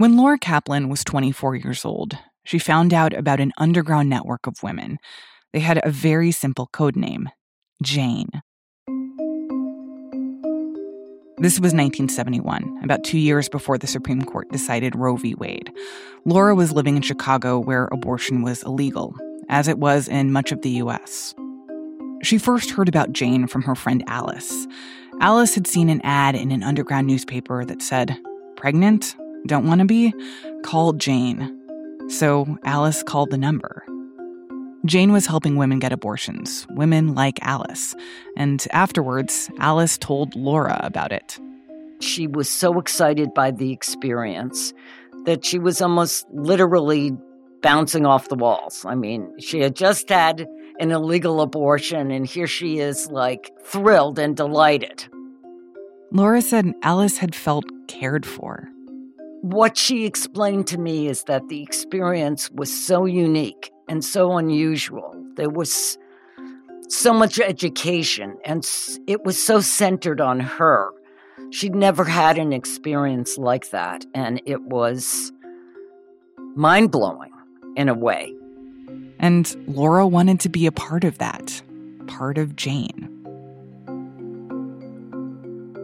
When Laura Kaplan was 24 years old, she found out about an underground network of women. They had a very simple code name Jane. This was 1971, about two years before the Supreme Court decided Roe v. Wade. Laura was living in Chicago where abortion was illegal, as it was in much of the U.S. She first heard about Jane from her friend Alice. Alice had seen an ad in an underground newspaper that said, Pregnant? Don't want to be? Call Jane. So Alice called the number. Jane was helping women get abortions, women like Alice. And afterwards, Alice told Laura about it. She was so excited by the experience that she was almost literally bouncing off the walls. I mean, she had just had an illegal abortion, and here she is, like, thrilled and delighted. Laura said Alice had felt cared for. What she explained to me is that the experience was so unique and so unusual. There was so much education, and it was so centered on her. She'd never had an experience like that, and it was mind blowing in a way. And Laura wanted to be a part of that, part of Jane.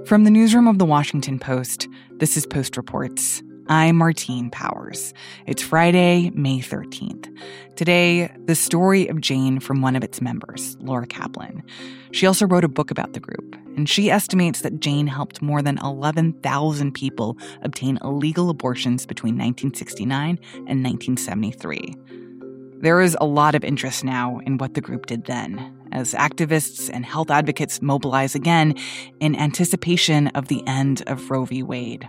From the newsroom of the Washington Post, this is Post Reports. I'm Martine Powers. It's Friday, May 13th. Today, the story of Jane from one of its members, Laura Kaplan. She also wrote a book about the group, and she estimates that Jane helped more than 11,000 people obtain illegal abortions between 1969 and 1973. There is a lot of interest now in what the group did then, as activists and health advocates mobilize again in anticipation of the end of Roe v. Wade.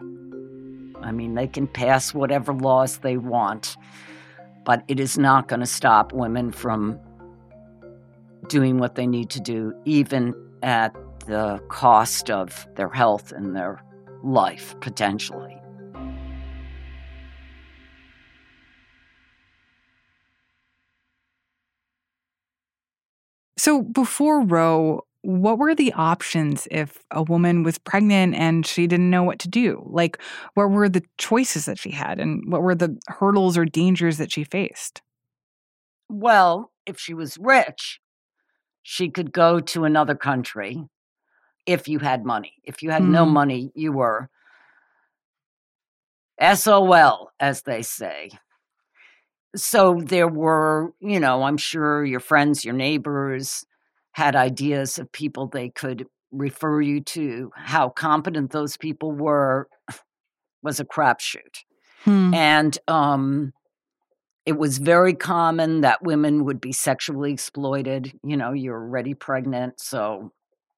I mean, they can pass whatever laws they want, but it is not going to stop women from doing what they need to do, even at the cost of their health and their life, potentially. So before Roe, what were the options if a woman was pregnant and she didn't know what to do? Like, what were the choices that she had and what were the hurdles or dangers that she faced? Well, if she was rich, she could go to another country if you had money. If you had mm. no hmm. money, you were SOL, as they say. So there were, you know, I'm sure your friends, your neighbors, had ideas of people they could refer you to. How competent those people were was a crapshoot. Hmm. And um, it was very common that women would be sexually exploited. You know, you're already pregnant, so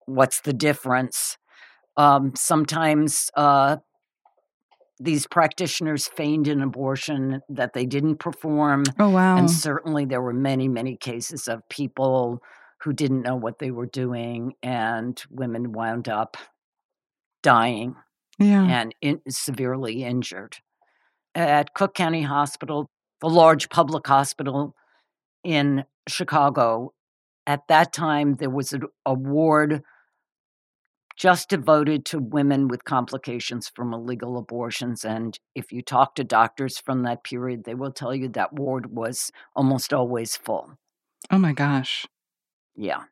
what's the difference? Um, sometimes uh, these practitioners feigned an abortion that they didn't perform. Oh, wow. And certainly there were many, many cases of people who didn't know what they were doing, and women wound up dying yeah. and in, severely injured. At Cook County Hospital, the large public hospital in Chicago, at that time there was a ward just devoted to women with complications from illegal abortions. And if you talk to doctors from that period, they will tell you that ward was almost always full. Oh my gosh. Yeah.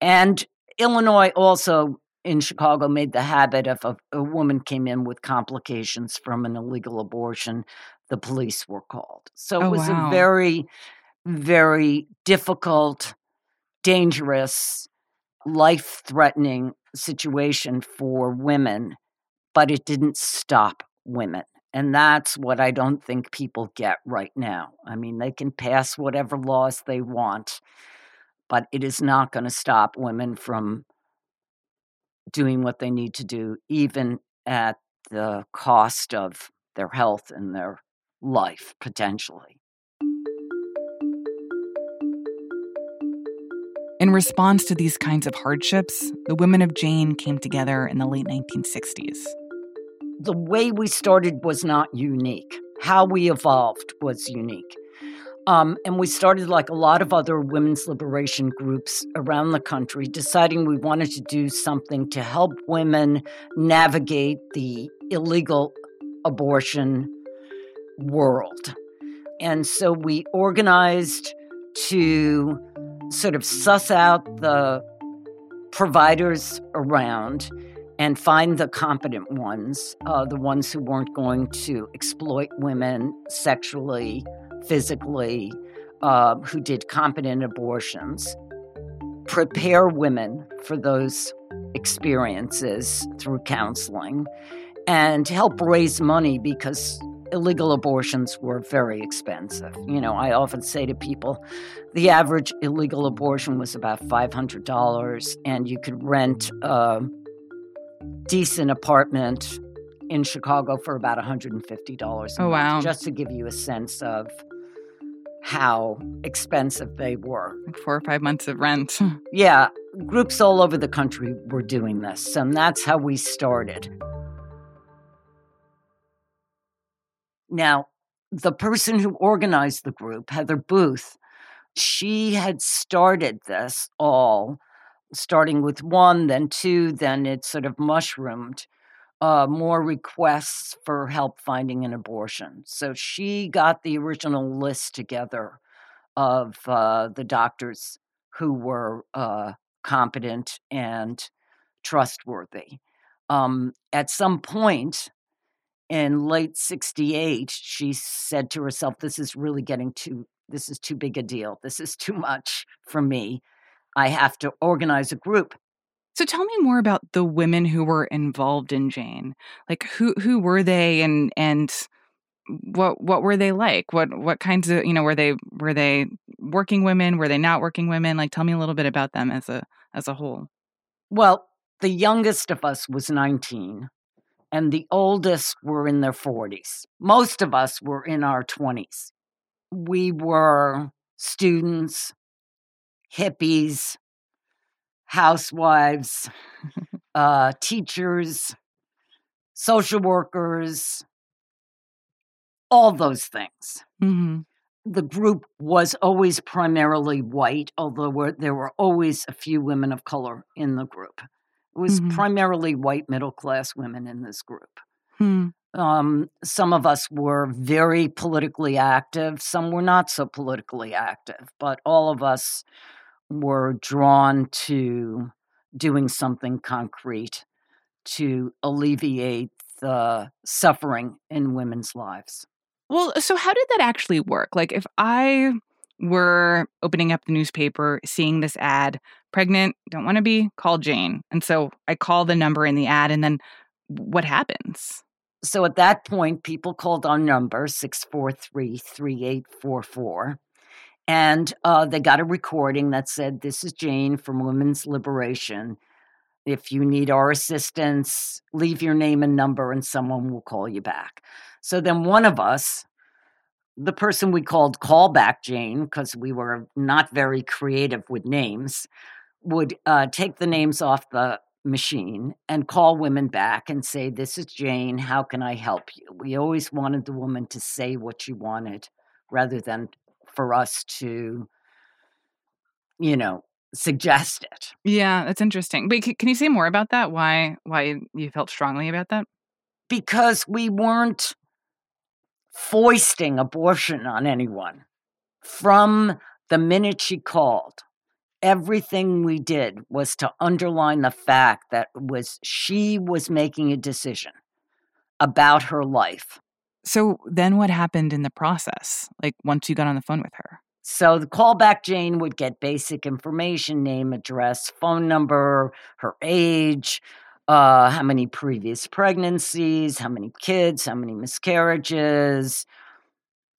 And Illinois also in Chicago made the habit of a, a, woman came in with complications from an illegal abortion, the police were called. So it oh, was wow. a very, very difficult, dangerous, life threatening situation for women, but it didn't stop women. And that's what I don't think people get right now. I mean, they can pass whatever laws they want but it is not going to stop women from doing what they need to do, even at the cost of their health and their life potentially. In response to these kinds of hardships, the women of Jane came together in the late 1960s. The way we started was not unique. How we evolved was unique. Um, and we started, like a lot of other women's liberation groups around the country, deciding we wanted to do something to help women navigate the illegal abortion world. And so we organized to sort of suss out the providers around and find the competent ones, uh, the ones who weren't going to exploit women sexually, physically, uh, who did competent abortions, prepare women for those experiences through counseling, and help raise money because illegal abortions were very expensive. You know, I often say to people the average illegal abortion was about $500, and you could rent a decent apartment in Chicago for about $150. Oh, wow. Just to give you a sense of how expensive they were. Like four or five months of rent. yeah, groups all over the country were doing this, and that's how we started. Now, the person who organized the group, Heather Booth, she had started this all, starting with one, then two, then it sort of mushroomed. Uh, more requests for help finding an abortion. So she got the original list together of uh, the doctors who were uh, competent and trustworthy. Um, at some point, in late 68 she said to herself this is really getting too this is too big a deal this is too much for me i have to organize a group so tell me more about the women who were involved in jane. Like who who were they and and what what were they like? What what kinds of you know were they were they working women? Were they not working women? Like tell me a little bit about them as a as a whole. Well the youngest of us was 19 and the oldest were in their 40s. Most of us were in our 20s. We were students, hippies, housewives, uh, teachers, social workers, all those things. Mm-hmm. The group was always primarily white, although there were always a few women of color in the group. It was mm-hmm. primarily white middle class women in this group. Hmm. Um, some of us were very politically active, some were not so politically active, but all of us were drawn to doing something concrete to alleviate the suffering in women's lives. Well, uh, so how did that actually work? Like, if I were opening up the newspaper, seeing this ad, pregnant, don't want to be, call Jane. And so I call the number in the ad, and then what happens? So at that point, people called our number, 643 3844. And uh, they got a recording that said, This is Jane from Women's Liberation. If you need our assistance, leave your name and number, and someone will call you back. So then one of us, the person we called Callback Jane, because we were not very creative with names, would uh, take the names off the machine and call women back and say, This is Jane. How can I help you? We always wanted the woman to say what she wanted rather than for us to, you know, suggest it. Yeah, that's interesting. But can you say more about that? Why why you felt strongly about that? Because we weren't foisting abortion on anyone. From the minute she called, everything we did was to underline the fact that was she was making a decision about her life. So then what happened in the process? Like once you got on the phone with her? So the callback Jane would get basic information, name, address, phone number, her age, uh, how many previous pregnancies, how many kids, how many miscarriages,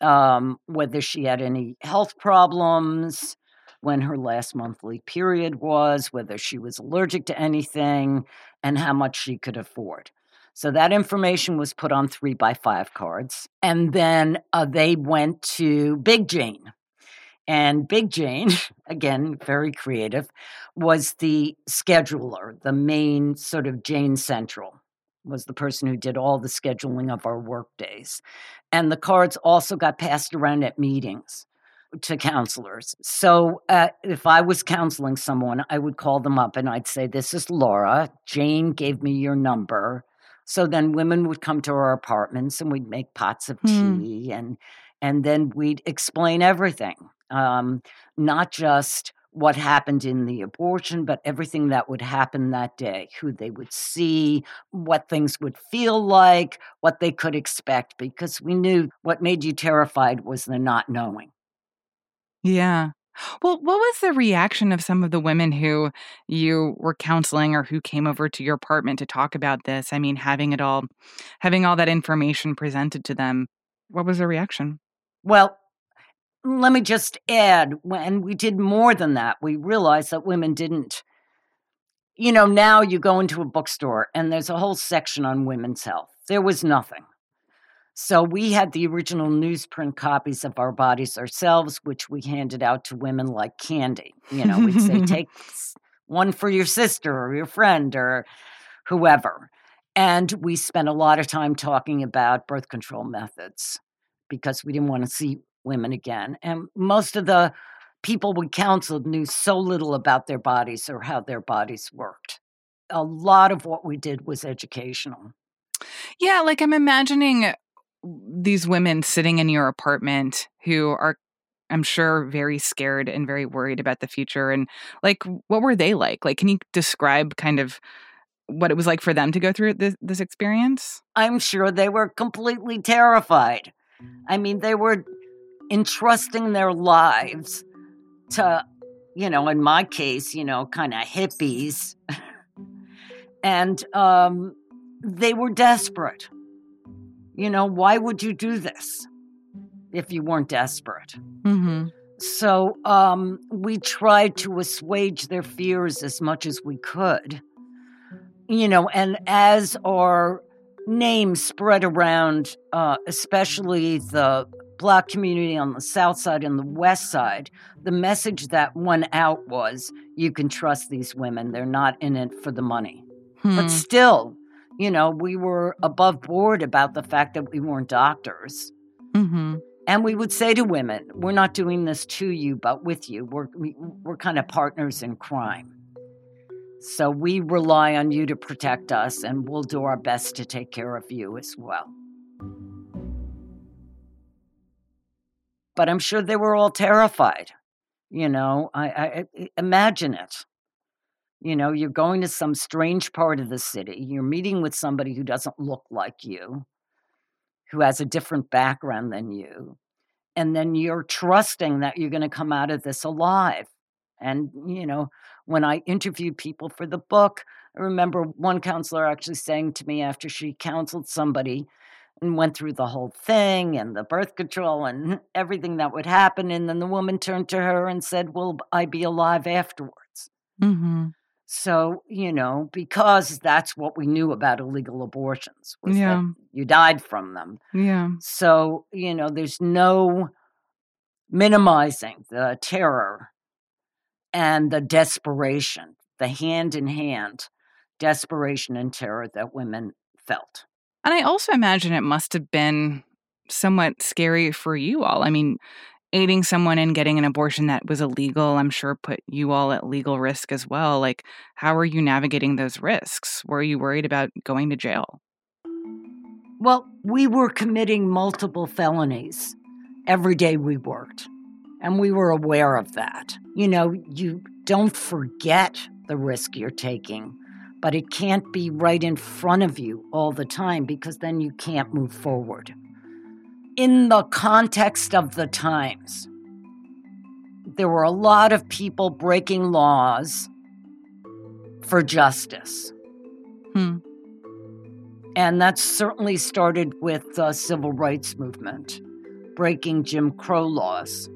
um, whether she had any health problems, when her last monthly period was, whether she was allergic to anything, and how much she could afford. So that information was put on three by five cards. And then uh, they went to Big Jane. And Big Jane, again, very creative, was the scheduler, the main sort of Jane Central, was the person who did all the scheduling of our work days. And the cards also got passed around at meetings to counselors. So uh, if I was counseling someone, I would call them up and I'd say, This is Laura. Jane gave me your number. So then women would come to our apartments and we'd make pots of Hmm. tea and and then we'd explain everything. Um, not just what happened in the abortion, but everything that would happen that day, who they would see, what things would feel like, what they could expect, because we knew what made you terrified was the not knowing. Yeah. Well, what was the reaction of some of the women who you were counseling or who came over to your apartment to talk about this? I mean, having it all, having all that information presented to them. What was the reaction? Well, let me just add when we did more than that, we realized that women didn't. You know, now you go into a bookstore and there's a whole section on women's health. There was nothing. So we had the original newsprint copies of our bodies ourselves, which we handed out to women like candy. You know, we'd say, take one for your sister or your friend or whoever. And we spent a lot of time talking about birth control methods because we didn't want to see women again. And most of the people we counseled knew so little about their bodies or how their bodies worked. A lot of what we did was educational. Yeah, like I'm imagining these women sitting in your apartment who are I'm sure very scared and very worried about the future and like what were they like? Like can you describe kind of what it was like for them to go through this this experience? I'm sure they were completely terrified. I mean, they were entrusting their lives to, you know, in my case, you know, kind of hippies. and um, they were desperate. You know, why would you do this if you weren't desperate? Mhm. So um, we tried to assuage their fears as much as we could. You know, and as our name spread around, uh, especially the Black community on the South Side and the West Side, the message that went out was you can trust these women. They're not in it for the money. Hmm. But still, you know, we were above board about the fact that we weren't doctors. Mhm. And we would say to women, we're not doing this to you, but with you. We're, we, we're kind of partners in crime. So we rely on you to protect us, and we'll do our best to take care of you as well. But I'm sure they were all terrified. You know, I, I imagine it. You know, you're going to some strange part of the city, you're meeting with somebody who doesn't look like you, who has a different background than you. And then you're trusting that you're going to come out of this alive. And, you know, when I interviewed people for the book, I remember one counselor actually saying to me after she counseled somebody and went through the whole thing and the birth control and everything that would happen. And then the woman turned to her and said, Will I be alive afterwards? Mhm. So, you know, because that's what we knew about illegal abortions was Yeah. that you died from them. Yeah. So, you know, there's no minimizing the terror and the desperation, the hand in hand desperation and terror that women felt. And I also imagine it must have been somewhat scary for you all. I mean, aiding someone in getting an abortion that was illegal, I'm sure put you all at legal risk as well. Like, how are you navigating those risks? Were you worried about going to jail? Well, we were committing multiple felonies every day we worked, and we were aware of that. You know, you don't forget the risk you're taking, but it can't be right in front of you all the time because then you can't move forward. In the context of the times, there were a lot of people breaking laws for justice. Hmm. And that certainly started with the civil rights movement, breaking Jim Crow laws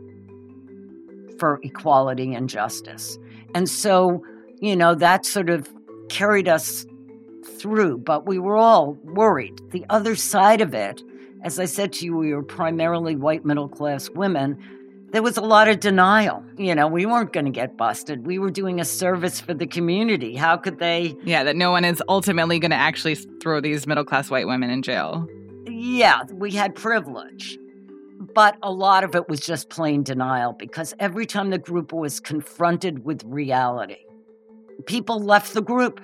for equality and justice. And so, you know, that sort of carried us through, but we were all worried. The other side of it, as I said to you, we were primarily white middle class women. There was a lot of denial. You know, we weren't going to get busted. We were doing a service for the community. How could they? Yeah, that no one is ultimately going to actually throw these middle class white women in jail. Yeah, we had privilege. But a lot of it was just plain denial because every time the group was confronted with reality, people left the group.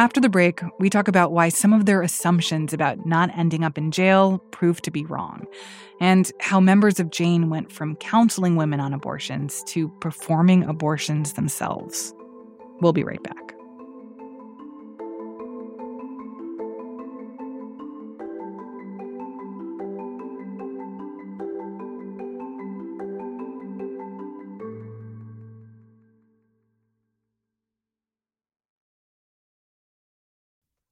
After the break, we talk about why some of their assumptions about not ending up in jail proved to be wrong, and how members of Jane went from counseling women on abortions to performing abortions themselves. We'll be right back.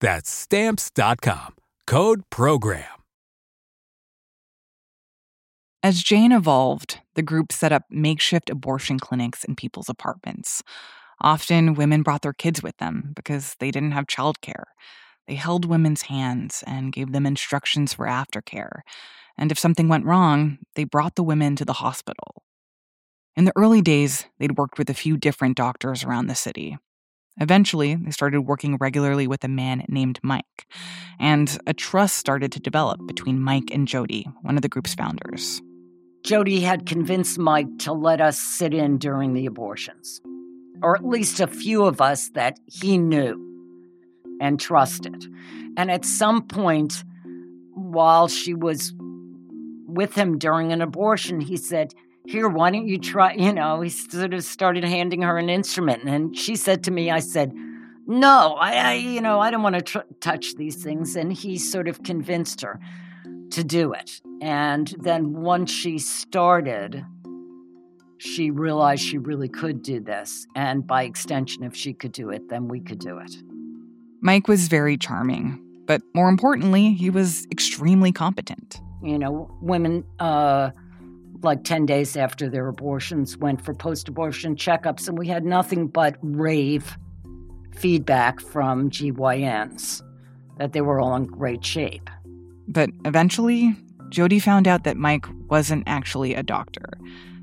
That's stamps.com. Code program. As Jane evolved, the group set up makeshift abortion clinics in people's apartments. Often, women brought their kids with them because they didn't have childcare. They held women's hands and gave them instructions for aftercare. And if something went wrong, they brought the women to the hospital. In the early days, they'd worked with a few different doctors around the city. Eventually, they started working regularly with a man named Mike, and a trust started to develop between Mike and Jody, one of the group's founders. Jody had convinced Mike to let us sit in during the abortions, or at least a few of us that he knew and trusted. And at some point, while she was with him during an abortion, he said, here, why don't you try? You know, he sort of started handing her an instrument. And she said to me, I said, no, I, I you know, I don't want to tr- touch these things. And he sort of convinced her to do it. And then once she started, she realized she really could do this. And by extension, if she could do it, then we could do it. Mike was very charming, but more importantly, he was extremely competent. You know, women, uh, like 10 days after their abortions, went for post abortion checkups, and we had nothing but rave feedback from GYNs that they were all in great shape. But eventually, Jody found out that Mike wasn't actually a doctor.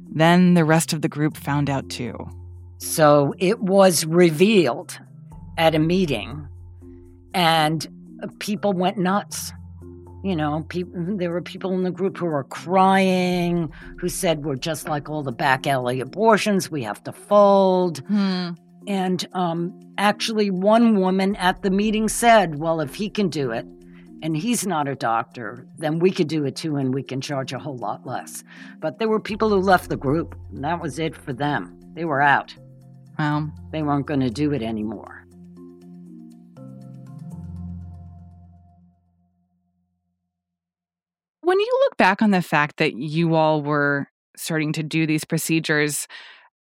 Then the rest of the group found out too. So it was revealed at a meeting, and people went nuts. You know, there were people in the group who were crying, who said, We're just like all the back alley abortions, we have to fold. Hmm. And um, actually, one woman at the meeting said, Well, if he can do it, and he's not a doctor, then we could do it too, and we can charge a whole lot less. But there were people who left the group, and that was it for them. They were out. Well, they weren't going to do it anymore. When you look back on the fact that you all were starting to do these procedures,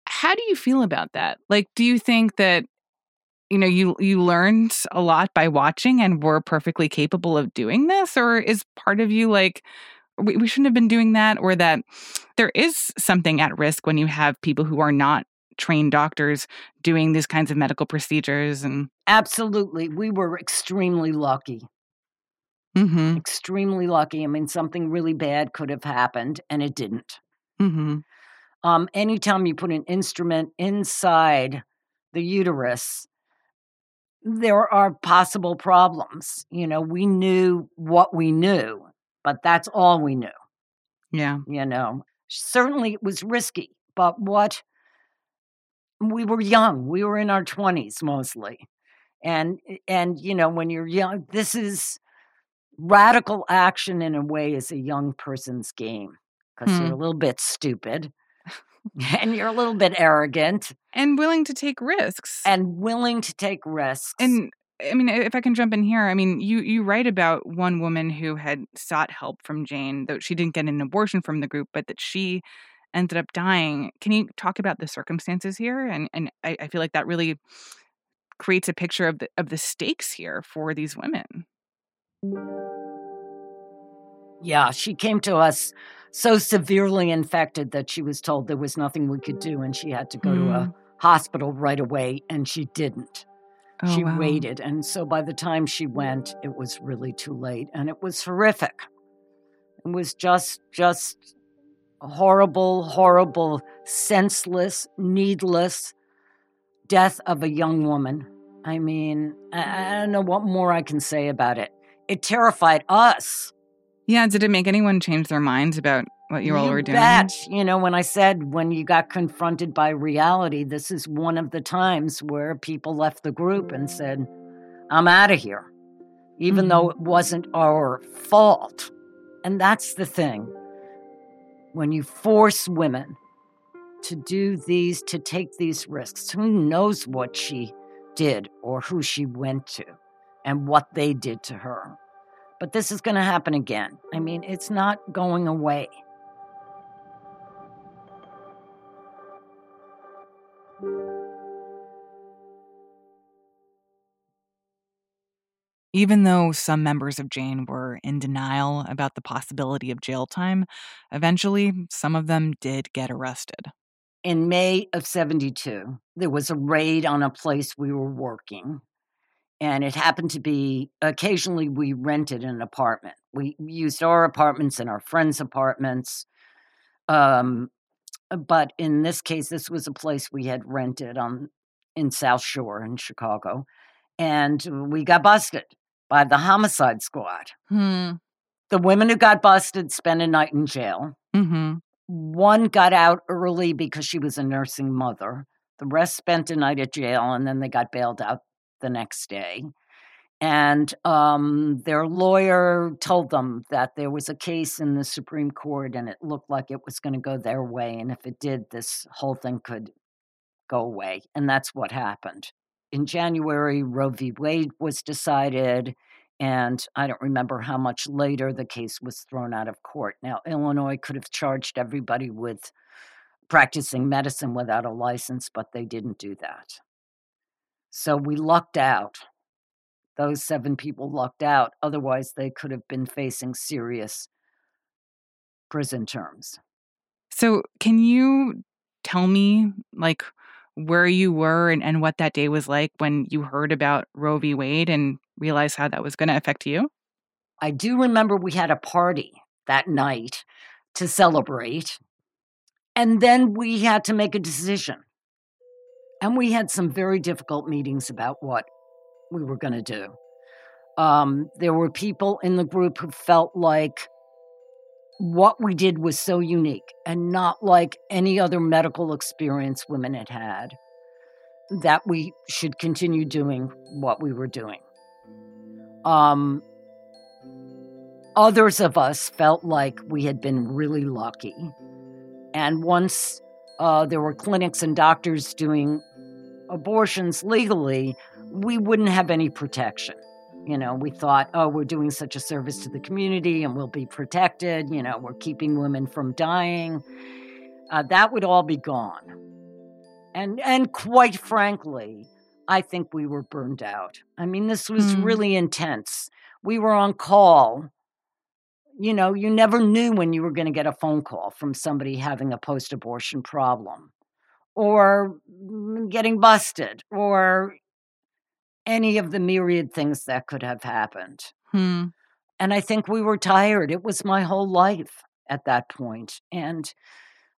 how do you feel about that? Like, do you think that you know you you learned a lot by watching and were perfectly capable of doing this, or is part of you like we, we shouldn't have been doing that, or that there is something at risk when you have people who are not trained doctors doing these kinds of medical procedures and absolutely. We were extremely lucky Mm-hmm. Extremely lucky. I mean, something really bad could have happened, and it didn't. Mm-hmm. Um, anytime you put an instrument inside the uterus, there are possible problems. You know, we knew what we knew, but that's all we knew. Yeah. You know, certainly it was risky, but what we were young, we were in our 20s mostly. And, and, you know, when you're young, this is radical action in a way is a young person's game because Hmm. you're a little bit stupid and you're a little bit arrogant And willing to take risks. and willing to take risks. And I mean, if I can jump in here, I mean, you you write about one woman who had sought help from Jane, though she didn't get an abortion from the group, but that she ended up dying. Can you talk about the circumstances here? And and I, I feel like that really creates a picture of the of the stakes here for these women. Yeah, she came to us so severely infected that she was told there was nothing we could do and she had to go to Hmm. a hospital right away, and she didn't. Oh, she wow. waited. And so by the time she went, it was really too late. And it was horrific. It was just, just horrible, horrible, senseless, needless death of a young woman. I mean, I, I don't know what more I can say about it. It terrified us. Yeah, did it make anyone change their minds about what you all were doing? bet. You know, when I said when you got confronted by reality, this is one of the times where people left the group and said, I'm out of here, even though Mm-hmm. it wasn't our fault. And that's the thing. When you force women to do these, to take these risks, who knows what she did or who she went to and what they did to her. But this is going to happen again. I mean, it's not going away. Even though some members of Jane were in denial about the possibility of jail time, eventually some of them did get arrested. in May of 72, there was a raid on a place we were working. And it happened to be occasionally we rented an apartment. We used our apartments and our friends' apartments. Um, but in this case, this was a place we had rented on in South Shore in Chicago. And we got busted by the homicide squad. Hmm. The women who got busted spent a night in jail. Mm-hmm. One got out early because she was a nursing mother. The rest spent a night at jail and then they got bailed out the next day. And um, their lawyer told them that there was a case in the Supreme Court and it looked like it was going to go their way. And if it did, this whole thing could go away. And that's what happened. In January, Roe v. Wade was decided. And I don't remember how much later the case was thrown out of court. Now, Illinois could have charged everybody with practicing medicine without a license, but they didn't do that. So we lucked out. Those seven people lucked out. Otherwise, they could have been facing serious prison terms. So, can you tell me, like, where you were and, and what that day was like when you heard about Roe v. Wade and realized how that was going to affect you? I do remember we had a party that night to celebrate. And then we had to make a decision. And we had some very difficult meetings about what we were going to do. Um, there were people in the group who felt like what we did was so unique and not like any other medical experience women had had, that we should continue doing what we were doing. Um, others of us felt like we had been really lucky. And once uh, there were clinics and doctors doing abortions legally, we wouldn't have any protection. You know, we thought, oh, we're doing such a service to the community and we'll be protected. You know, we're keeping women from dying. Uh, that would all be gone. And and quite frankly, I think we were burned out. I mean, this was Hmm. really intense. We were on call. You know, you never knew when you were going to get a phone call from somebody having a post abortion problem or getting busted or any of the myriad things that could have happened. Hmm. And I think we were tired. It was my whole life at that point, And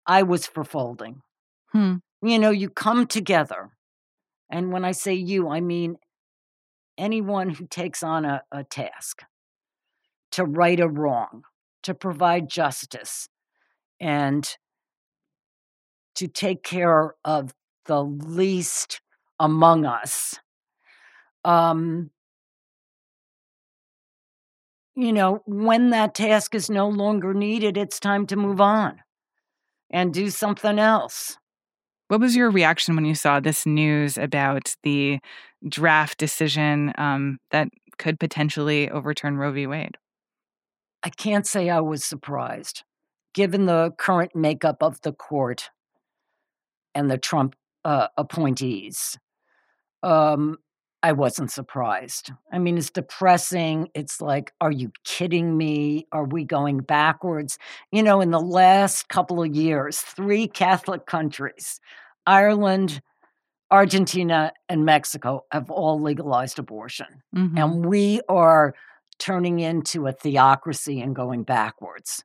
I was for folding. Hmm. You know, you come together. And when I say you, I mean anyone who takes on a, a task to right a wrong, to provide justice, and to take care of the least among us. Um, you know, when that task is no longer needed, it's time to move on and do something else. What was your reaction when you saw this news about the draft decision um, that could potentially overturn Roe v. Wade? I can't say I was surprised, given the current makeup of the court and the Trump uh, appointees. Um, I wasn't surprised. I mean, it's depressing. It's like, are you kidding me? Are we going backwards? You know, in the last couple of years, three Catholic countries, Ireland, Argentina, and Mexico, have all legalized abortion. Mm-hmm. And we are turning into a theocracy and going backwards.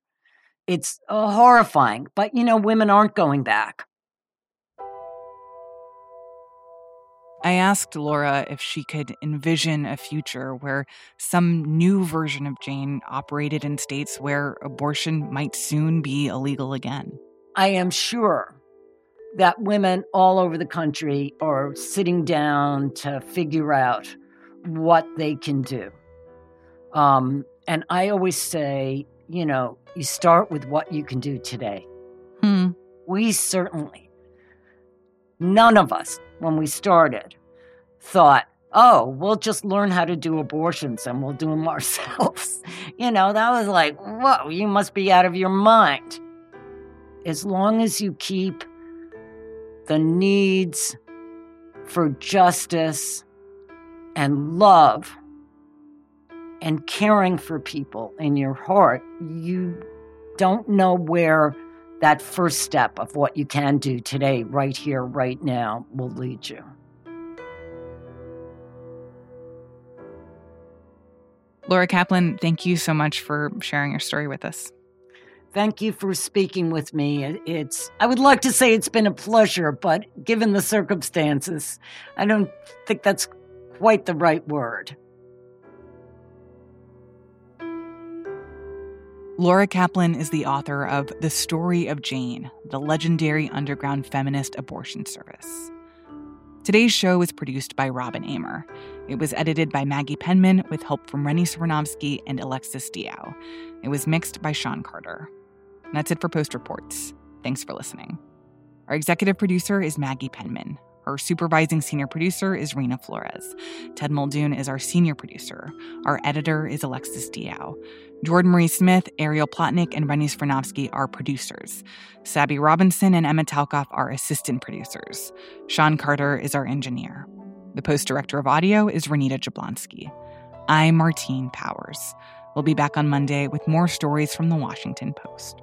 It's uh, horrifying, but you know, women aren't going back. I asked Laura if she could envision a future where some new version of Jane operated in states where abortion might soon be illegal again. I am sure that women all over the country are sitting down to figure out what they can do. Um, and I always say, you know, you start with what you can do today. Hmm. We certainly, none of us when we started thought, oh, we'll just learn how to do abortions and we'll do them ourselves. you know, that was like, whoa, you must be out of your mind. As long as you keep the needs for justice and love and caring for people in your heart, you don't know where that first step of what you can do today, right here, right now, will lead you. Laura Kaplan, thank you so much for sharing your story with us. Thank you for speaking with me. It's I would like to say it's been a pleasure, but given the circumstances, I don't think that's quite the right word. Laura Kaplan is the author of The Story of Jane, the legendary underground feminist abortion service. Today's show was produced by Robin Amer. It was edited by Maggie Penman with help from Rennie Svirnovskiy and Alexis Diao. It was mixed by Sean Carter. And that's it for Post Reports. Thanks for listening. Our executive producer is Maggie Penman. Our supervising senior producer is Rena Flores. Ted Muldoon is our senior producer. Our editor is Alexis Diao. Jordan Marie Smith, Ariel Plotnick, and Rennie Svirnovskiy are producers. Sabby Robinson and Emma Talkoff are assistant producers. Sean Carter is our engineer. The post director of audio is Renita Jablonski. I'm Martine Powers. We'll be back on Monday with more stories from the Washington Post.